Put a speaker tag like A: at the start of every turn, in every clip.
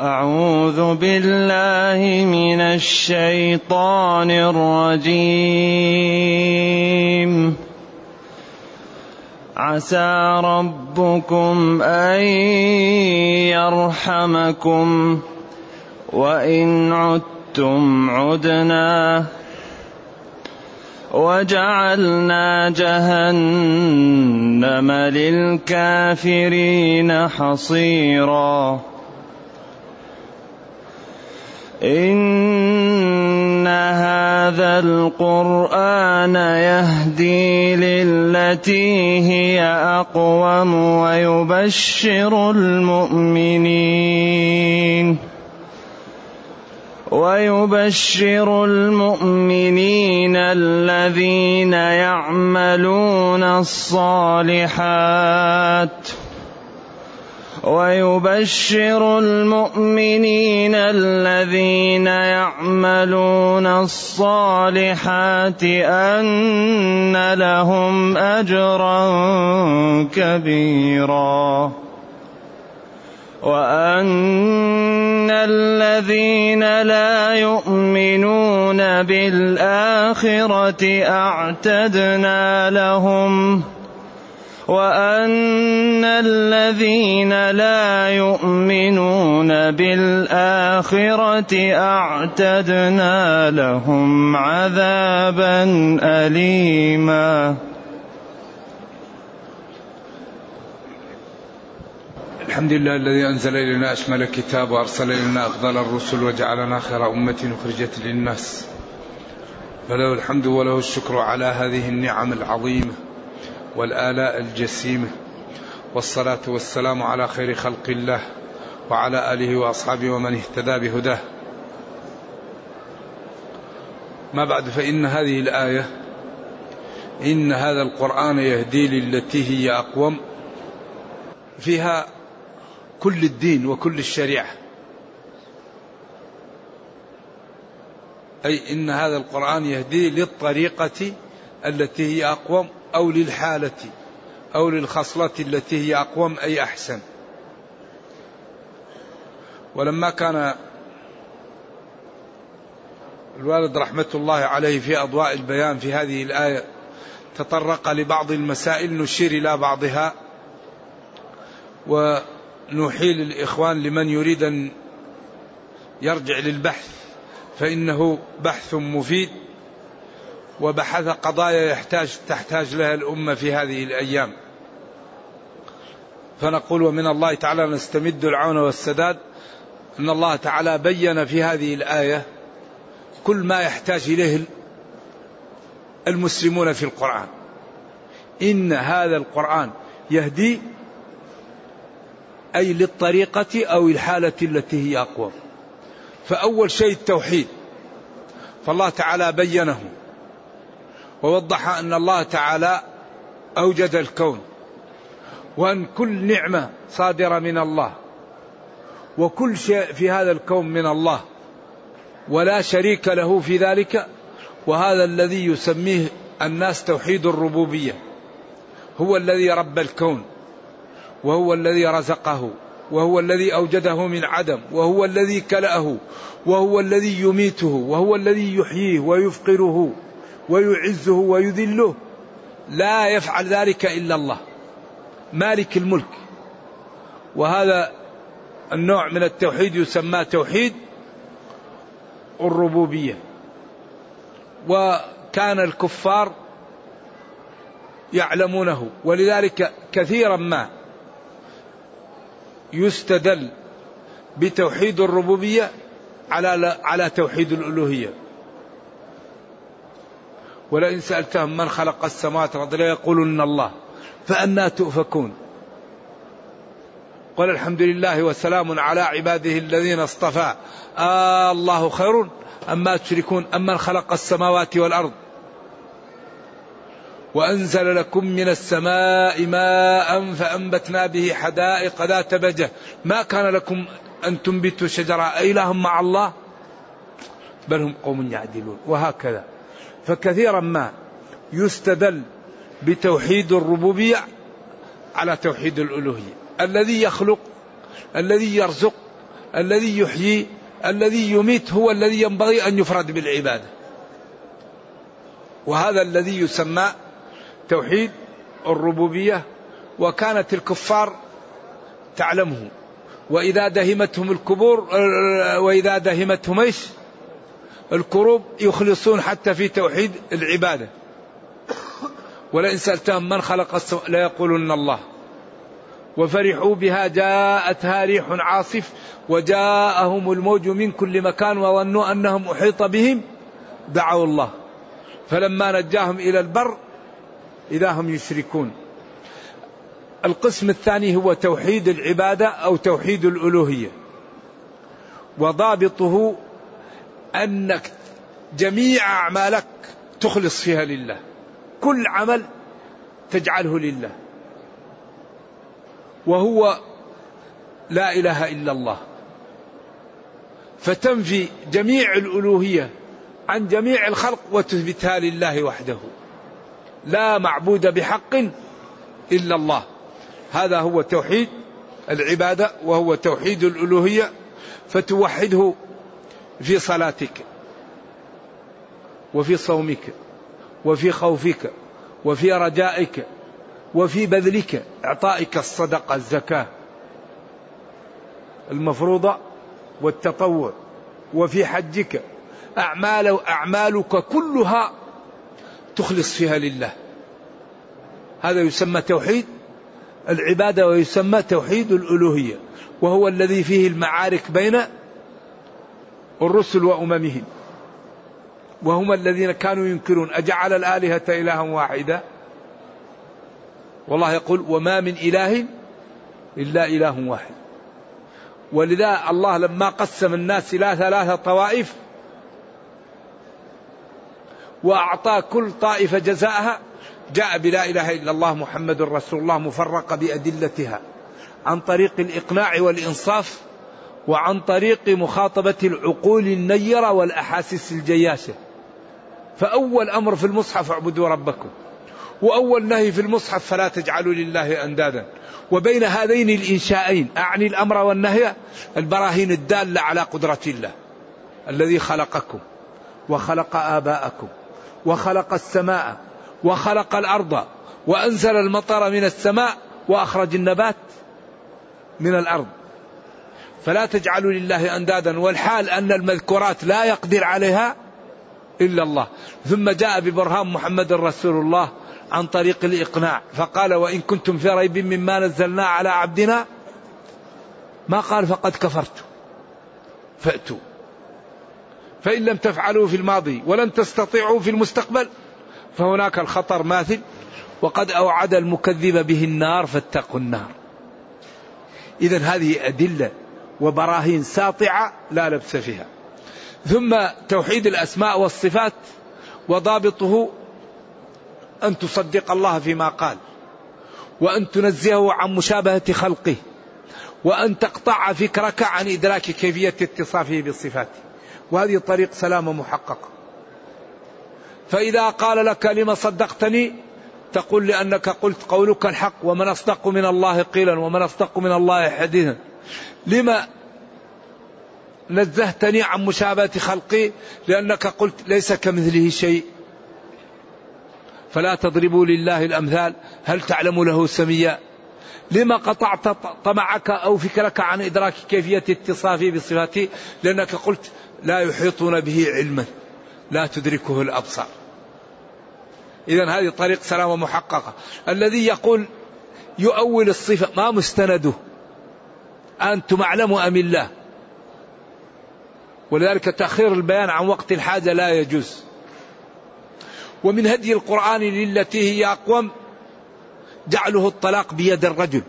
A: أعوذ بالله من الشيطان الرجيم. عسى ربكم أن يرحمكم. وإن عدتم عدنا. وجعلنا جهنم للكافرين حصيرا. إن هذا القرآن يهدي للتي هي أقوم ويبشر المؤمنين ويبشر المؤمنين الذين يعملون الصالحات ويبشر المؤمنين الذين يعملون الصالحات أن لهم أجرا كبيرا. وأن الذين لا يؤمنون بالآخرة أعتدنا لهم وأن الذين لا يؤمنون بالآخرة أعتدنا لهم عذابا اليما.
B: الحمد لله الذي أنزل إلينا أشمل الكتاب وأرسل إلينا أفضل الرسل وجعلنا خير أمة أخرجت للناس. فله الحمد وله الشكر على هذه النعم العظيمة. والآلاء الجسيمة. والصلاة والسلام على خير خلق الله وعلى آله وأصحابه ومن اهتدى بهداه. ما بعد فإن هذه الآية إن هذا القرآن يهدي للتي هي أقوم فيها كل الدين وكل الشريعة. أي إن هذا القرآن يهدي للطريقة التي هي أقوم. أو للحالة أو للخصلة التي هي أقوم أي أحسن. ولما كان الوالد رحمة الله عليه في أضواء البيان في هذه الآية تطرق لبعض المسائل نشير إلى بعضها ونحيل الإخوان لمن يريد أن يرجع للبحث فإنه بحث مفيد. وبحث قضايا يحتاج تحتاج لها الأمة في هذه الأيام. فنقول ومن الله تعالى نستمد العون والسداد. أن الله تعالى بين في هذه الآية كل ما يحتاج إليه المسلمون في القرآن. إن هذا القرآن يهدي أي للطريقة أو الحالة التي هي أقوى. فأول شيء التوحيد. فالله تعالى بينه ووضح أن الله تعالى أوجد الكون وأن كل نعمة صادرة من الله وكل شيء في هذا الكون من الله ولا شريك له في ذلك وهذا الذي يسميه الناس توحيد الربوبية. هو الذي رب الكون وهو الذي رزقه وهو الذي أوجده من عدم وهو الذي كلأه وهو الذي يميته وهو الذي يحييه ويفقره ويعزه ويذله. لا يفعل ذلك إلا الله. مالك الملك. وهذا النوع من التوحيد يسمى توحيد الربوبية. وكان الكفار يعلمونه ولذلك كثيرا ما يستدل بتوحيد الربوبية على على توحيد الألوهية. ولئن سألتهم من خلق السماوات والأرض ليقولن الله فأنا تؤفكون. قل الحمد لله وسلام على عباده الذين اصطفى. آه الله خير أما تشركون أمن خلق السماوات والأرض. وأنزل لكم من السماء ماء فأنبتنا به حدائق ذات بجة. ما كان لكم أن تنبتوا شجرة أإله مع الله؟ بل هم قوم يعدلون. وهكذا. فكثيرا ما يستدل بتوحيد الربوبية على توحيد الألوهية. الذي يخلق الذي يرزق الذي يحيي الذي يميت هو الذي ينبغي أن يفرد بالعبادة. وهذا الذي يسمى توحيد الربوبية وكانت الكفار تعلمه. وإذا دهمتهم الكبور وإذا دهمتهم إيش؟ الكروب يخلصون حتى في توحيد العبادة. ولئن سألتهم من خلق السماء ليقولن الله. وفرحوا بها جاءتها ريح عاصف وجاءهم الموج من كل مكان وظنوا أنهم أحيط بهم دعوا الله. فلما نجاهم إلى البر إذا هم يشركون. القسم الثاني هو توحيد العبادة أو توحيد الألوهية. وضابطه أنك جميع أعمالك تخلص فيها لله. كل عمل تجعله لله. وهو لا إله إلا الله. فتنفي جميع الألوهية عن جميع الخلق وتثبتها لله وحده. لا معبود بحق إلا الله. هذا هو توحيد العبادة وهو توحيد الألوهية. فتوحده في صلاتك وفي صومك وفي خوفك وفي رجائك وفي بذلك إعطائك الصدقة الزكاة المفروضة والتطوع. وفي حجك أعمال أعمالك كلها تخلص فيها لله. هذا يسمى توحيد العبادة ويسمى توحيد الألوهية وهو الذي فيه المعارك بين الرسل وأممهم. وهم الذين كانوا ينكرون. أجعل الآلهة إلها واحدا؟ والله يقول وما من إله إلا إله واحد. ولذا الله لما قسم الناس إلى ثلاثة طوائف وأعطى كل طائفة جزاءها جاء بلا إله إلا الله محمد رسول الله مفرقة بأدلتها عن طريق الإقناع والإنصاف وعن طريق مخاطبة العقول النيرة والأحاسيس الجياشة. فأول أمر في المصحف اعبدوا ربكم. وأول نهي في المصحف فلا تجعلوا لله أندادا. وبين هذين الإنشائين أعني الأمر والنهي البراهين الدالة على قدرة الله الذي خلقكم وخلق آباءكم وخلق السماء وخلق الأرض وأنزل المطر من السماء وأخرج النبات من الأرض. فلا تجعلوا لله أندادا والحال أن المذكورات لا يقدر عليها إلا الله. ثم جاء ببرهان محمد رسول الله عن طريق الإقناع فقال وإن كنتم في ريب مما نزلنا على عبدنا؟ ما قال فقد كفرت. فأتوا. فإن لم تفعلوا في الماضي ولن تستطيعوا في المستقبل. فهناك الخطر ماثل وقد أوعد المكذب به النار فاتقوا النار. إذا هذه أدلة وبراهين ساطعة لا لبس فيها. ثم توحيد الأسماء والصفات وضابطه أن تصدق الله فيما قال وأن تنزهه عن مشابهة خلقه وأن تقطع فكرك عن إدراك كيفية اتصافه بصفاته. وهذه طريق سلامة محققة فإذا قال لك لما صدقتني تقول لأنك قلت قولك الحق ومن أصدق من الله قيلا ومن أصدق من الله حديثا. لما نزهتني عن مشابهة خلقي؟ لأنك قلت ليس كمثله شيء. فلا تضربوا لله الأمثال. هل تعلم له سميا؟ لما قطعت طمعك أو فكرك عن إدراك كيفية اتصافه بصفاته لأنك قلت لا يحيطون به علما. لا تدركه الأبصار. إذا هذه طريق سلامة محققة الذي يقول يؤول الصفة ما مستنده. أنتم أعلم أم الله؟ ولذلك تأخير البيان عن وقت الحاجة لا يجوز. ومن هدي القرآن للتي هي أقوم جعله الطلاق بيد الرجل.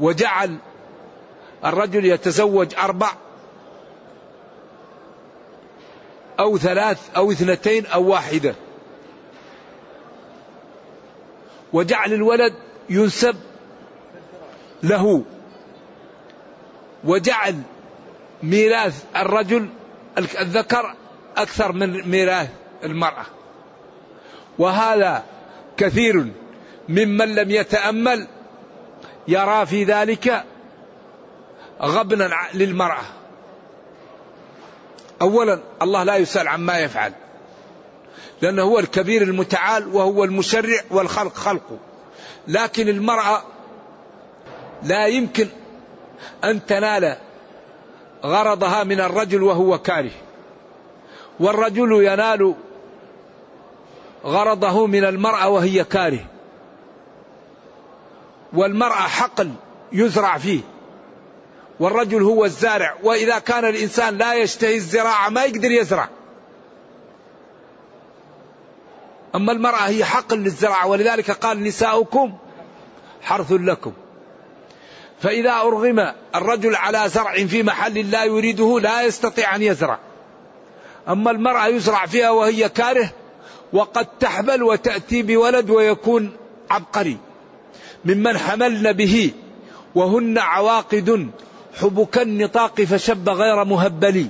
B: وجعل الرجل يتزوج أربع أو ثلاث أو اثنتين أو واحدة. وجعل الولد ينسب له وجعل ميراث الرجل الذكر أكثر من ميراث المرأة. وهذا كثير ممن لم يتأمل يرى في ذلك غبنا للمرأة. أولا الله لا يسأل عما يفعل لأنه هو الكبير المتعال وهو المشرع والخلق خلقه. لكن المرأة لا يمكن أن تنال غرضها من الرجل وهو كاره. والرجل ينال غرضه من المرأة وهي كاره. والمرأة حقل يزرع فيه. والرجل هو الزارع. وإذا كان الإنسان لا يشتهي الزراعة ما يقدر يزرع. أما المرأة هي حقل للزراعة. ولذلك قال نساؤكم حرث لكم. فإذا أرغم الرجل على زرع في محل لا يريده لا يستطيع أن يزرع. أما المرأة يزرع فيها وهي كاره وقد تحمل وتأتي بولد ويكون عبقري. ممن حملن به وهن عواقد حبك النطاق فشب غير مهبل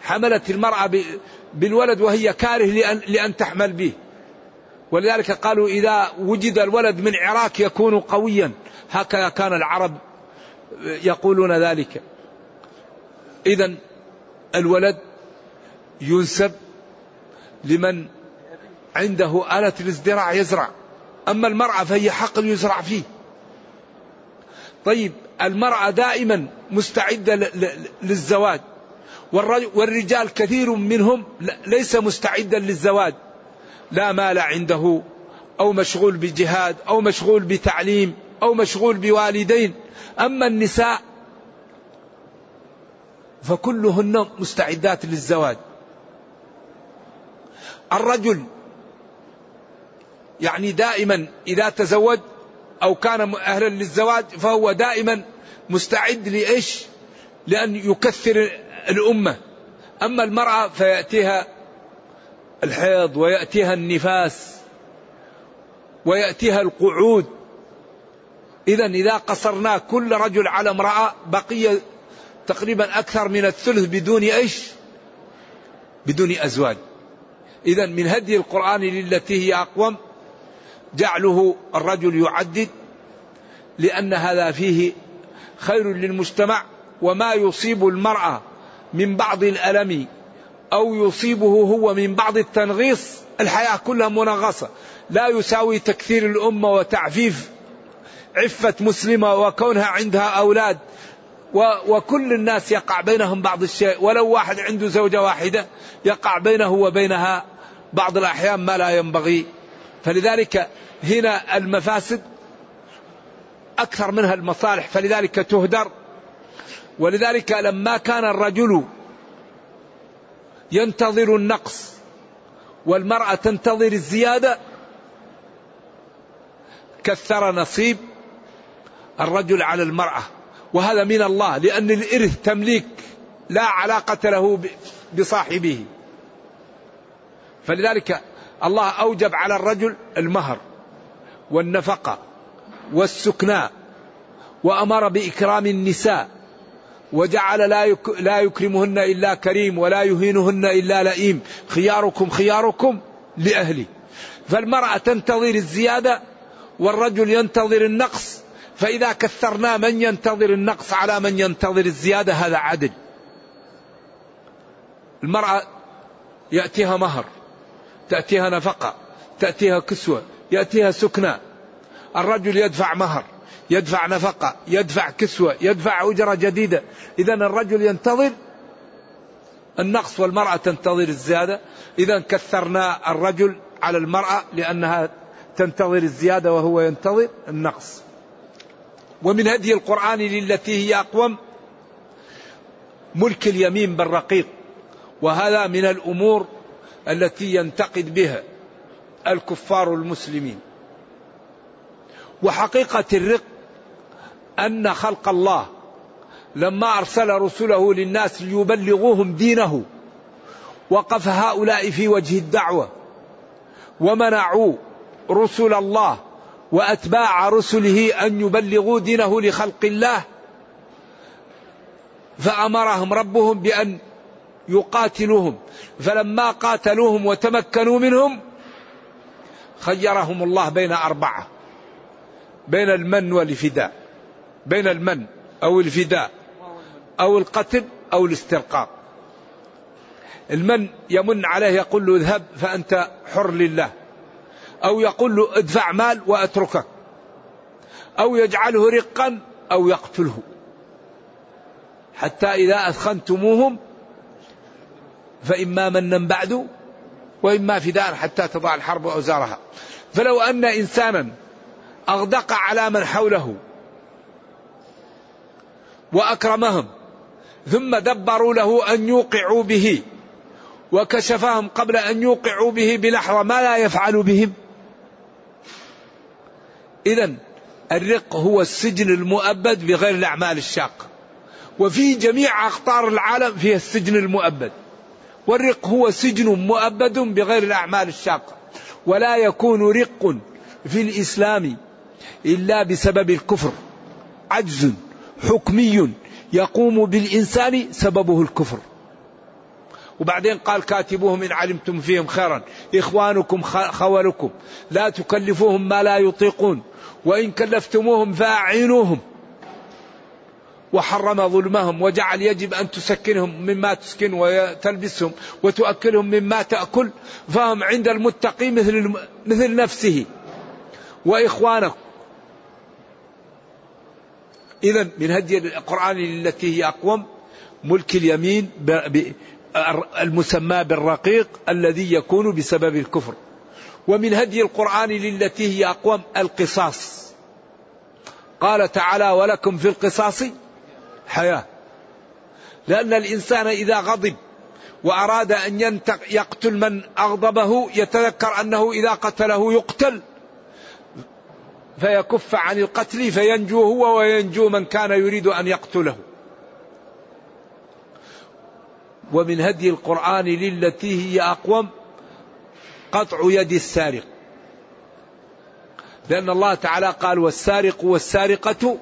B: حملت المرأة بالولد وهي كاره لأن, لأن تحمل به. ولذلك قالوا إذا وجد الولد من عراك يكون قويا. هكذا كان العرب يقولون ذلك. إذا الولد ينسب لمن عنده آلة الازدراع يزرع. أما المرأة فهي حقل يزرع فيه. طيب المرأة دائما مستعدة للزواج. والرجال كثير منهم ليس مستعدا للزواج. لا مال عنده أو مشغول بجهاد أو مشغول بتعليم أو مشغول بوالدين. أما النساء فكلهن مستعدات للزواج. الرجل يعني دائما إذا تزوج أو كان أهلا للزواج فهو دائما مستعد لإيش؟ لأن يكثر الأمة. أما المرأة فيأتيها الحيض ويأتيها النفاس ويأتيها القعود. إذا إذا قصرنا كل رجل على امرأة بقي تقريبا أكثر من الثلث بدون إيش؟ بدون أزواج. إذا من هدي القرآن للتي هي أقوم جعله الرجل يعدد لأن هذا فيه خير للمجتمع وما يصيب المرأة من بعض الألم أو يصيبه هو من بعض التنغيص الحياة كلها منغصة. لا يساوي تكثير الأمة وتعفيف عفة مسلمة وكونها عندها أولاد. وكل الناس يقع بينهم بعض الشيء. ولو واحد عنده زوجة واحدة يقع بينه وبينها بعض الأحيان ما لا ينبغي. فلذلك هنا المفاسد أكثر منها المصالح فلذلك تهدر. ولذلك لما كان الرجل ينتظر النقص والمرأة تنتظر الزيادة. كثر نصيب الرجل على المرأة وهذا من الله لأن الإرث تمليك لا علاقة له بصاحبه. فلذلك الله أوجب على الرجل المهر والنفقة والسكناء وأمر بإكرام النساء. وجعل لا لا يكرمهن إلا كريم ولا يهينهن إلا لئيم. خياركم خياركم لاهله فالمرأة تنتظر الزيادة والرجل ينتظر النقص. فإذا كثرنا من ينتظر النقص على من ينتظر الزيادة هذا عدل. المرأة يأتيها مهر تأتيها نفقة تأتيها كسوة يأتيها سكنى الرجل يدفع مهر. يدفع نفقة يدفع كسوة يدفع أجرة جديدة. إذا الرجل ينتظر النقص والمرأة تنتظر الزيادة. إذا كثرنا الرجل على المرأة لأنها تنتظر الزيادة وهو ينتظر النقص. ومن هدي القرآن للتي هي أقوم ملك اليمين بالرقيق. وهذا من الأمور التي ينتقد بها الكفار المسلمين. وحقيقة الرق أن خلق الله لما أرسل رسله للناس ليبلغوهم دينه وقف هؤلاء في وجه الدعوة ومنعوا رسل الله وأتباع رسله أن يبلغوا دينه لخلق الله فأمرهم ربهم بأن يقاتلوهم. فلما قاتلوهم وتمكنوا منهم خيرهم الله بين أربعة بين المن والفداء. بين المن أو الفداء أو القتل أو الاسترقاق المن يمن عليه يقول له اذهب فأنت حر لله. أو يقول له ادفع مال وأتركك. أو يجعله رقا أو يقتله. حتى إذا أثخنتموهم فإما منا بعد وإما فداء حتى تضع الحرب أوزارها. فلو أن إنسانا أغدق على من حوله وأكرمهم ثم دبروا له أن يوقعوا به وكشفهم قبل أن يوقعوا به بلحظة ما لا يفعل بهم. إذا الرق هو السجن المؤبد بغير الأعمال الشاقة وفي جميع أقطار العالم فيها السجن المؤبد. والرق هو سجن مؤبد بغير الأعمال الشاقة ولا يكون رق في الإسلام إلا بسبب الكفر. عجز. حكمي يقوم بالإنسان سببه الكفر. وبعدين قال كاتبوهم إن علمتم فيهم خيرا. إخوانكم خولكم. لا تكلفوهم ما لا يطيقون. وإن كلفتموهم فأعينوهم. وحرم ظلمهم وجعل يجب أن تسكنهم مما تسكن وتلبسهم وتؤكلهم مما تأكل. فهم عند المتقي مثل, مثل نفسه. وإخوانك إذا من هدي القرآن التي هي أقوم ملك اليمين المسمى بالرقيق الذي يكون بسبب الكفر. ومن هدي القرآن للتي هي أقوم القصاص. قال تعالى ولكم في القصاص حياة. لأن الإنسان إذا غضب وأراد أن يقتل من أغضبه يتذكر أنه إذا قتله يقتل. فيكف عن القتل فينجو هو وينجو من كان يريد أن يقتله. ومن هدي القرآن للتي هي أقوم قطع يد السارق. لأن الله تعالى قال والسارق والسارقة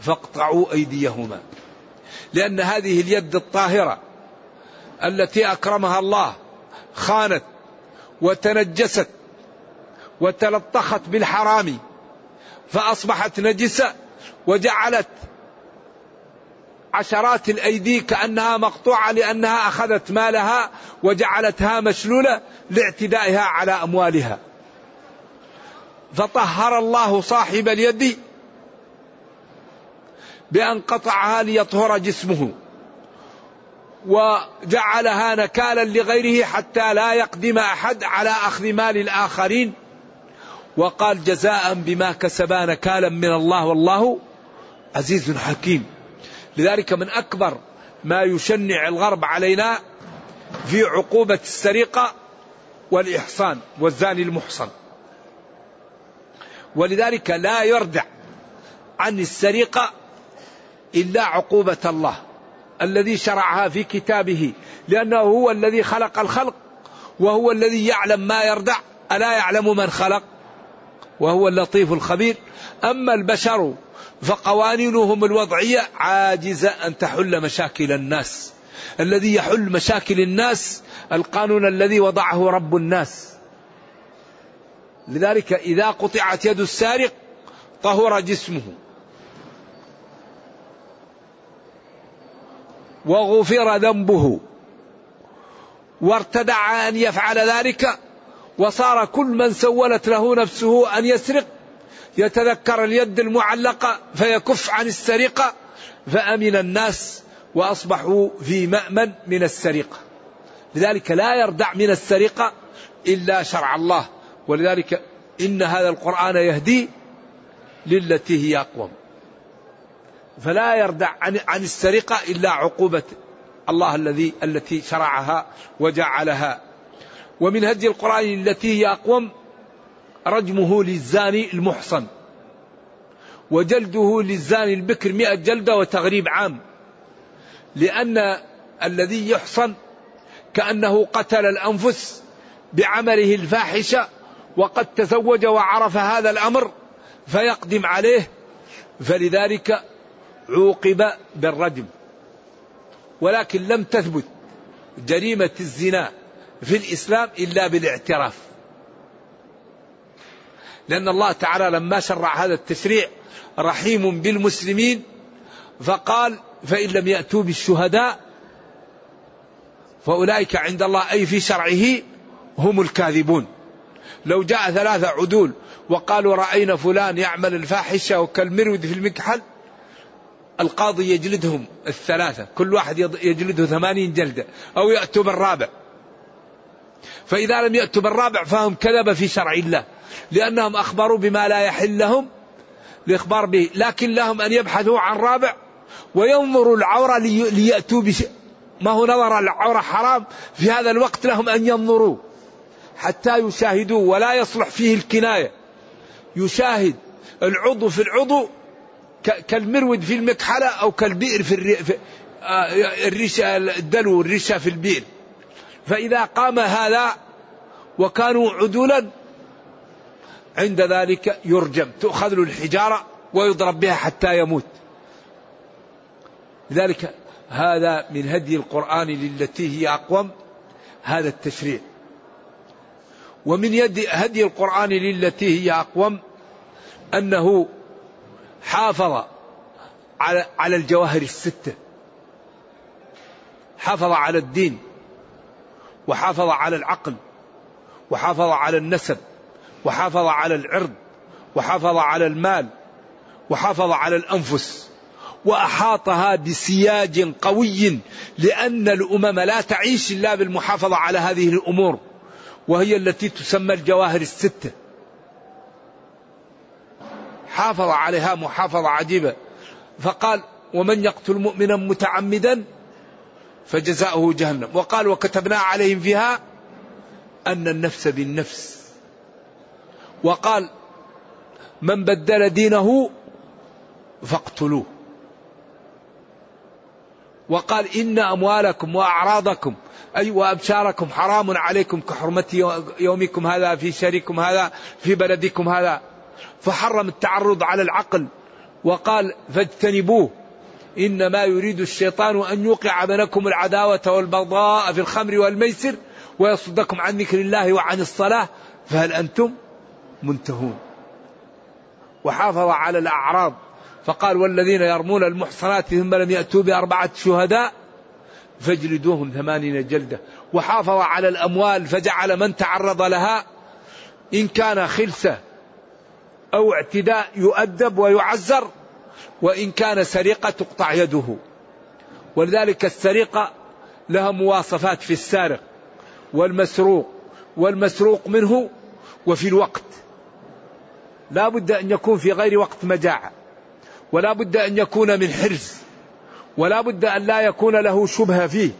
B: فاقطعوا أيديهما. لأن هذه اليد الطاهرة التي أكرمها الله خانت وتنجست وتلطخت بالحرام فأصبحت نجسة وجعلت عشرات الأيدي كأنها مقطوعة لأنها أخذت مالها وجعلتها مشلولة لاعتدائها على أموالها. فطهر الله صاحب اليد بأن قطعها ليطهر جسمه وجعلها نكالا لغيره حتى لا يقدم أحد على أخذ مال الآخرين. وقال جزاء بما كسبا نكالا من الله والله عزيز حكيم. لذلك من أكبر ما يشنع الغرب علينا في عقوبة السرقة والإحصان والزاني المحصن. ولذلك لا يردع عن السرقة إلا عقوبة الله الذي شرعها في كتابه لأنه هو الذي خلق الخلق وهو الذي يعلم ما يردع ألا يعلم من خلق؟ وهو اللطيف الخبير. أما البشر فقوانينهم الوضعية عاجزة أن تحل مشاكل الناس. الذي يحل مشاكل الناس القانون الذي وضعه رب الناس. لذلك إذا قطعت يد السارق طهر جسمه. وغفر ذنبه. وارتدع أن يفعل ذلك وصار كل من سولت له نفسه أن يسرق يتذكر اليد المعلقة فيكف عن السرقة فأمن الناس وأصبحوا في مأمن من السرقة. لذلك لا يردع من السرقة إلا شرع الله ولذلك إن هذا القرآن يهدي للتي هي أقوم. فلا يردع عن, عن السرقة إلا عقوبة الله الذي التي شرعها وجعلها ومن هدي القرآن التي هي أقوم رجمه للزاني المحصن. وجلده للزاني البكر مئة جلدة وتغريب عام. لأن الذي يحصن كأنه قتل الأنفس بعمله الفاحشة وقد تزوج وعرف هذا الأمر فيقدم عليه. فلذلك عوقب بالرجم. ولكن لم تثبت جريمة الزنا. في الإسلام إلا بالاعتراف. لأن الله تعالى لما شرع هذا التشريع رحيم بالمسلمين فقال فإن لم يأتوا بالشهداء فأولئك عند الله. أي في شرعه هم الكاذبون. لو جاء ثلاثة عدول وقالوا رأينا فلان يعمل الفاحشة وكالمرود في المكحل. القاضي يجلدهم الثلاثة كل واحد يجلده ثمانين جلدة أو يأتوا بالرابع. فإذا لم يأتوا بالرابع فهم كذب في شرع الله لأنهم أخبروا بما لا يحل لهم الإخبار به لكن لهم أن يبحثوا عن رابع وينظروا العورة ليأتوا بش ما هو نظر العورة حرام في هذا الوقت لهم أن ينظروا حتى يشاهدوا ولا يصلح فيه الكناية يشاهد العضو في العضو كالمرود في المكحلة أو كالبئر. في آه، الريشة الدلو الريشة في البئر فإذا قام هذا وكانوا عدولا عند ذلك يرجم تؤخذ له الحجارة ويضرب بها حتى يموت. لذلك هذا من هدي القرآن للتي هي أقوم هذا التشريع. ومن يد هدي القرآن للتي هي أقوم أنه حافظ على على الجواهر الستة. حافظ على الدين. وحافظ على العقل وحافظ على النسب وحافظ على العرض وحافظ على المال وحافظ على الأنفس وأحاطها بسياج قوي لأن الأمم لا تعيش إلا بالمحافظة على هذه الأمور وهي التي تسمى الجواهر الستة. حافظ عليها محافظة عجيبة. فقال ومن يقتل مؤمنا متعمدا فجزاؤه جهنم. وقال وكتبنا عليهم فيها أن النفس بالنفس. وقال من بدل دينه فاقتلوه. وقال إن أموالكم وأعراضكم أي وأبشاركم حرام عليكم كحرمة يومكم هذا في شريكم هذا في بلدكم هذا. فحرم التعرض على العقل. وقال فاجتنبوه. إنما يريد الشيطان أن يوقع بينكم العداوة والبغضاء في الخمر والميسر ويصدكم عن ذكر الله وعن الصلاة فهل أنتم منتهون؟ وحافظ على الأعراض فقال والذين يرمون المحصنات ثم لم يأتوا بأربعة شهداء فاجلدوهم ثمانين جلدة. وحافظ على الأموال فجعل من تعرض لها إن كان خلسة أو اعتداء يؤدب ويعزر وإن كان سرقة تقطع يده. ولذلك السرقة لها مواصفات في السارق والمسروق والمسروق منه وفي الوقت. لا بد أن يكون في غير وقت مجاعة ولا بد أن يكون من حرز ولا بد أن لا يكون له شبهة فيه.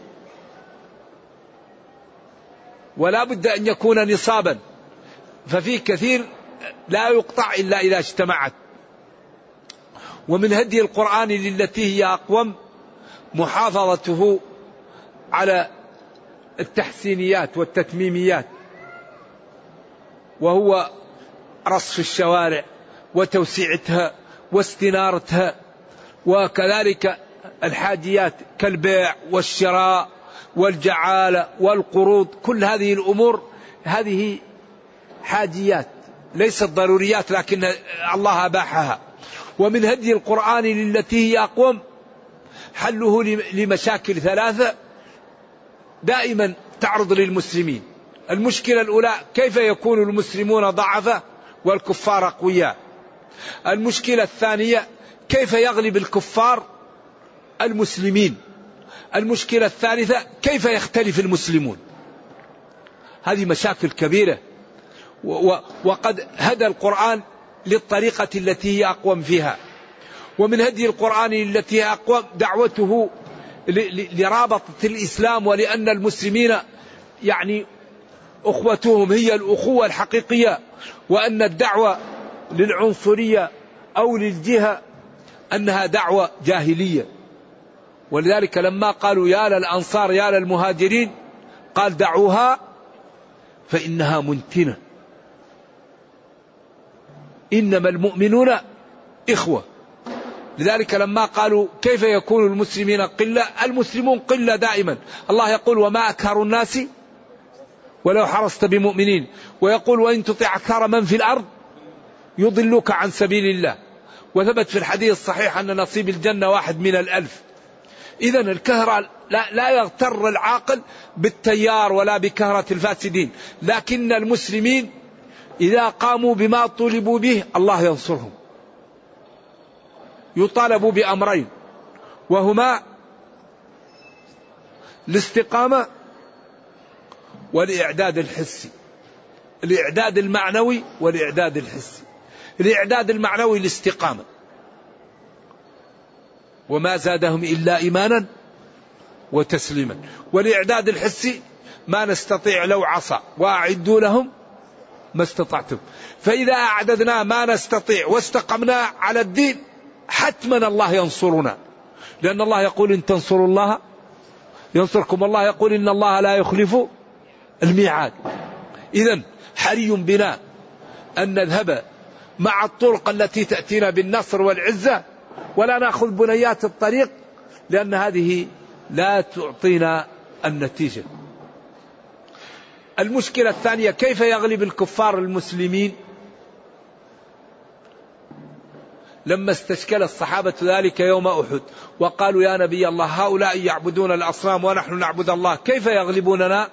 B: ولا بد أن يكون نصابا. ففي كثير لا يقطع إلا إذا اجتمعت. ومن هدي القرآن للتي هي أقوم محافظته على التحسينيات والتتميميات وهو رصف الشوارع وتوسيعتها واستنارتها وكذلك الحاجيات كالبيع والشراء والجعالة والقروض كل هذه الأمور هذه حاجيات ليست ضروريات لكن الله أباحها. ومن هدي القرآن للتي هي أقوم حله لمشاكل ثلاثة. دائما تعرض للمسلمين. المشكلة الأولى كيف يكون المسلمون ضعفة والكفار أقوياء؟ المشكلة الثانية كيف يغلب الكفار المسلمين؟ المشكلة الثالثة كيف يختلف المسلمون؟ هذه مشاكل كبيرة. وقد هدى القرآن للطريقة التي هي أقوم فيها. ومن هدي القرآن التي هي أقوم دعوته لرابطة الإسلام ولأن المسلمين يعني أخوتهم هي الأخوة الحقيقية وأن الدعوة للعنصرية أو للجهة أنها دعوة جاهلية. ولذلك لما قالوا يا للأنصار يا للمهاجرين قال دعوها فإنها منتنة. إنما المؤمنون إخوة. لذلك لما قالوا كيف يكون المسلمين قلة؟ المسلمون قلة دائما. الله يقول وما أكثر الناس ولو حرصت بمؤمنين. ويقول وإن تطع أكثر من في الأرض يضلوك عن سبيل الله. وثبت في الحديث الصحيح أن نصيب الجنة واحد من الألف. إذا الكهرة لا, لا يغتر العاقل بالتيار ولا بكهرة الفاسدين. لكن المسلمين إذا قاموا بما طلبوا به الله ينصرهم. يطالبوا بأمرين. وهما الاستقامة والإعداد الحسي. الإعداد المعنوي والإعداد الحسي. الإعداد المعنوي الاستقامة. وما زادهم إلا إيمانا وتسليما. والإعداد الحسي ما نستطيع لو عصى. وأعدوا لهم ما استطعتم. فإذا أعددنا ما نستطيع واستقمنا على الدين حتما الله ينصرنا. لأن الله يقول إن تنصروا الله ينصركم الله يقول إن الله لا يخلف الميعاد. إذا حري بنا أن نذهب مع الطرق التي تأتينا بالنصر والعزة ولا نأخذ بنيات الطريق لأن هذه لا تعطينا النتيجة. المشكلة الثانية كيف يغلب الكفار المسلمين؟ لما استشكل الصحابة ذلك يوم أحد وقالوا يا نبي الله هؤلاء يعبدون الأصنام ونحن نعبد الله كيف يغلبوننا؟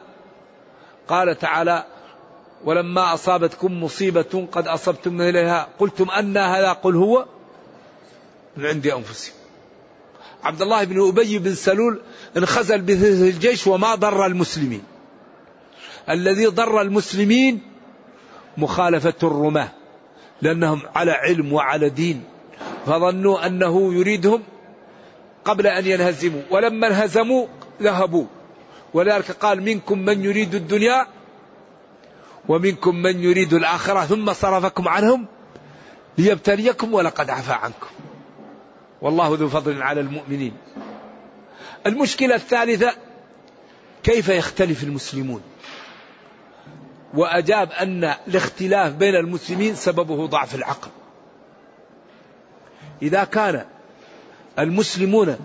B: قال تعالى ولما أصابتكم مصيبة قد أصبتم إليها. قلتم أن هذا قل هو من عند أنفسكم. عبد الله بن أبي بن سلول انخزل به الجيش وما ضر المسلمين. الذي ضر المسلمين مخالفة الرماة لأنهم على علم وعلى دين فظنوا أنه يريدهم قبل أن ينهزموا ولما انهزموا ذهبوا. ولذلك قال منكم من يريد الدنيا ومنكم من يريد الآخرة ثم صرفكم عنهم ليبتليكم ولقد عفى عنكم. والله ذو فضل على المؤمنين. المشكلة الثالثة كيف يختلف المسلمون؟ وأجاب أن الاختلاف بين المسلمين سببه ضعف العقل. إذا كان المسلمون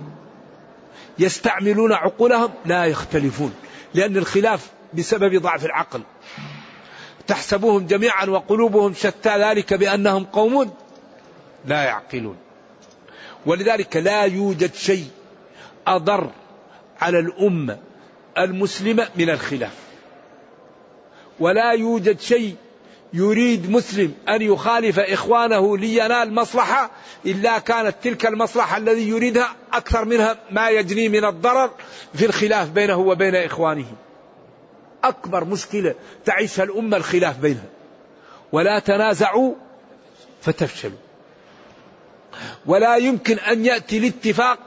B: يستعملون عقولهم لا يختلفون لأن الخلاف بسبب ضعف العقل. تحسبوهم جميعا وقلوبهم شتى ذلك بأنهم قوم لا يعقلون. ولذلك لا يوجد شيء أضر على الأمة المسلمة من الخلاف. ولا يوجد شيء يريد مسلم أن يخالف إخوانه لينال مصلحة إلا كانت تلك المصلحة الذي يريدها أكثر منها ما يجني من الضرر في الخلاف بينه وبين إخوانه. أكبر مشكلة تعيشها الأمة الخلاف بينها. ولا تنازعوا فتفشلوا. ولا يمكن أن يأتي الاتفاق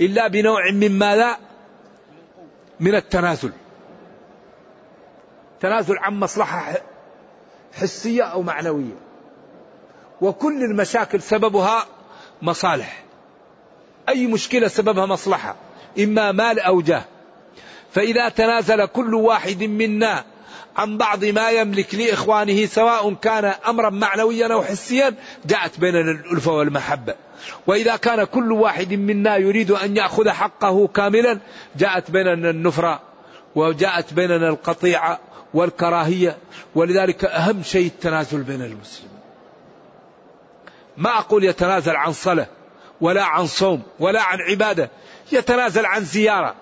B: إلا بنوع من ماذا؟ من التنازل. تنازل عن مصلحة حسية أو معنوية. وكل المشاكل سببها مصالح. أي مشكلة سببها مصلحة إما مال أو جاه. فإذا تنازل كل واحد منا عن بعض ما يملك لإخوانه سواء كان أمرا معنويا أو حسيا جاءت بيننا الألفة والمحبة. وإذا كان كل واحد منا يريد أن يأخذ حقه كاملا جاءت بيننا النفرة وجاءت بيننا القطيعة والكراهية ولذلك أهم شيء التنازل بين المسلمين. ما أقول يتنازل عن صلاة ولا عن صوم ولا عن عبادة يتنازل عن زيارة.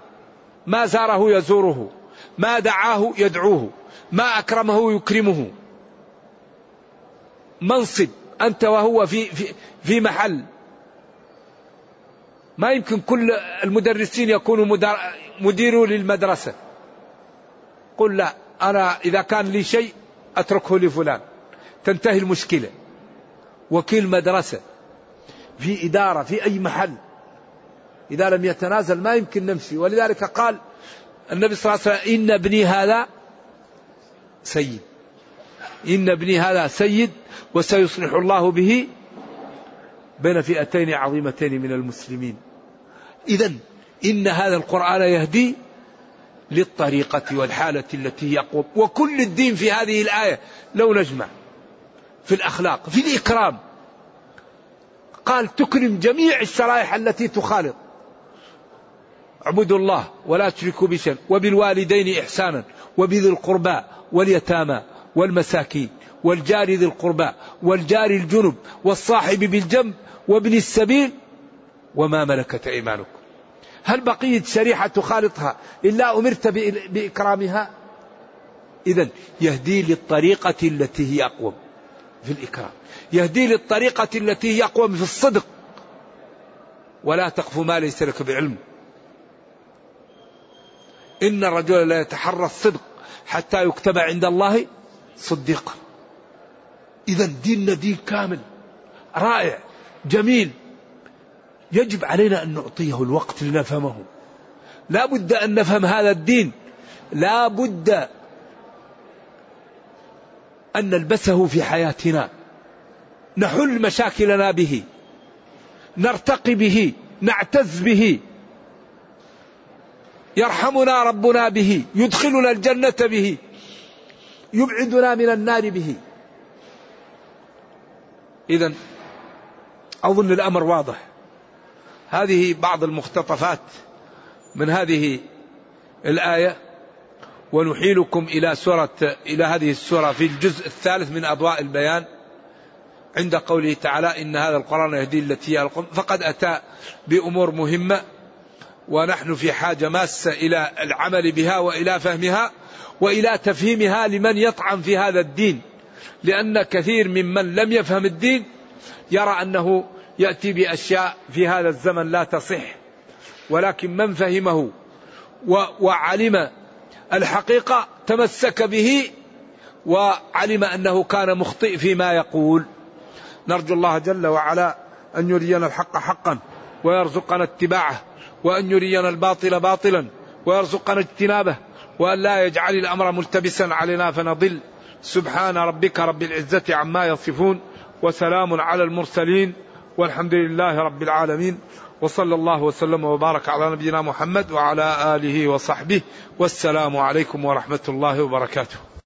B: ما زاره يزوره ما دعاه يدعوه ما أكرمه يكرمه. منصب أنت وهو في, في, في محل. ما يمكن كل المدرسين يكونوا مديروا للمدرسة. قل لا أنا إذا كان لي شيء أتركه لفلان. تنتهي المشكلة. وكيل مدرسة. في إدارة في أي محل. إذا لم يتنازل ما يمكن نمشي. ولذلك قال النبي صلى الله عليه وسلم إن ابني هذا سيد. إن ابني هذا سيد وسيصلح الله به بين فئتين عظيمتين من المسلمين. إذا إن هذا القرآن يهدي للطريقة والحالة التي يقوم. وكل الدين في هذه الآية لو نجمع في الأخلاق في الإكرام. قال تكرم جميع الشرائح التي تخالط. اعبدوا الله ولا تشركوا بشيء وبالوالدين إحسانا. وبذي القربى واليتامى والمساكين. والجار ذي القربى والجار الجنب. والصاحب بالجنب وابن السبيل. وما ملكت أيمانكم. هل بقية شريحة تخالطها إلا أمرت بإكرامها؟ إذا يهدي للطريقة التي هي أقوم في الإكرام. يهدي للطريقة التي هي أقوم في الصدق. ولا تقف ما ليس لك بعلم. إن الرجل لا يتحرى الصدق حتى يكتب عند الله صديقا. إذا ديننا دين كامل. رائع. جميل. يجب علينا أن نعطيه الوقت لنفهمه. لا بد أن نفهم هذا الدين. لا بد أن نلبسه في حياتنا. نحل مشاكلنا به. نرتقي به. نعتز به. يرحمنا ربنا به. يدخلنا الجنة به. يبعدنا من النار به. إذا أظن الأمر واضح. هذه بعض المختطفات من هذه الآية ونحيلكم إلى سورة إلى هذه السورة في الجزء الثالث من أضواء البيان عند قوله تعالى إن هذا القرآن يهدي التي هي فقد أتى بأمور مهمة ونحن في حاجة ماسة إلى العمل بها وإلى فهمها وإلى تفهيمها لمن يطعن في هذا الدين. لأن كثير ممن لم يفهم الدين يرى أنه يأتي بأشياء في هذا الزمن لا تصح ولكن من فهمه وعلم الحقيقة تمسك به وعلم أنه كان مخطئ فيما يقول. نرجو الله جل وعلا أن يرينا الحق حقا ويرزقنا اتباعه وأن يرينا الباطل باطلا ويرزقنا اجتنابه وأن لا يجعل الأمر ملتبسا علينا فنضل. سبحان ربك رب العزة عما يصفون وسلام على المرسلين. والحمد لله رب العالمين وصلى الله وسلم وبارك على نبينا محمد وعلى آله وصحبه والسلام عليكم ورحمة الله وبركاته.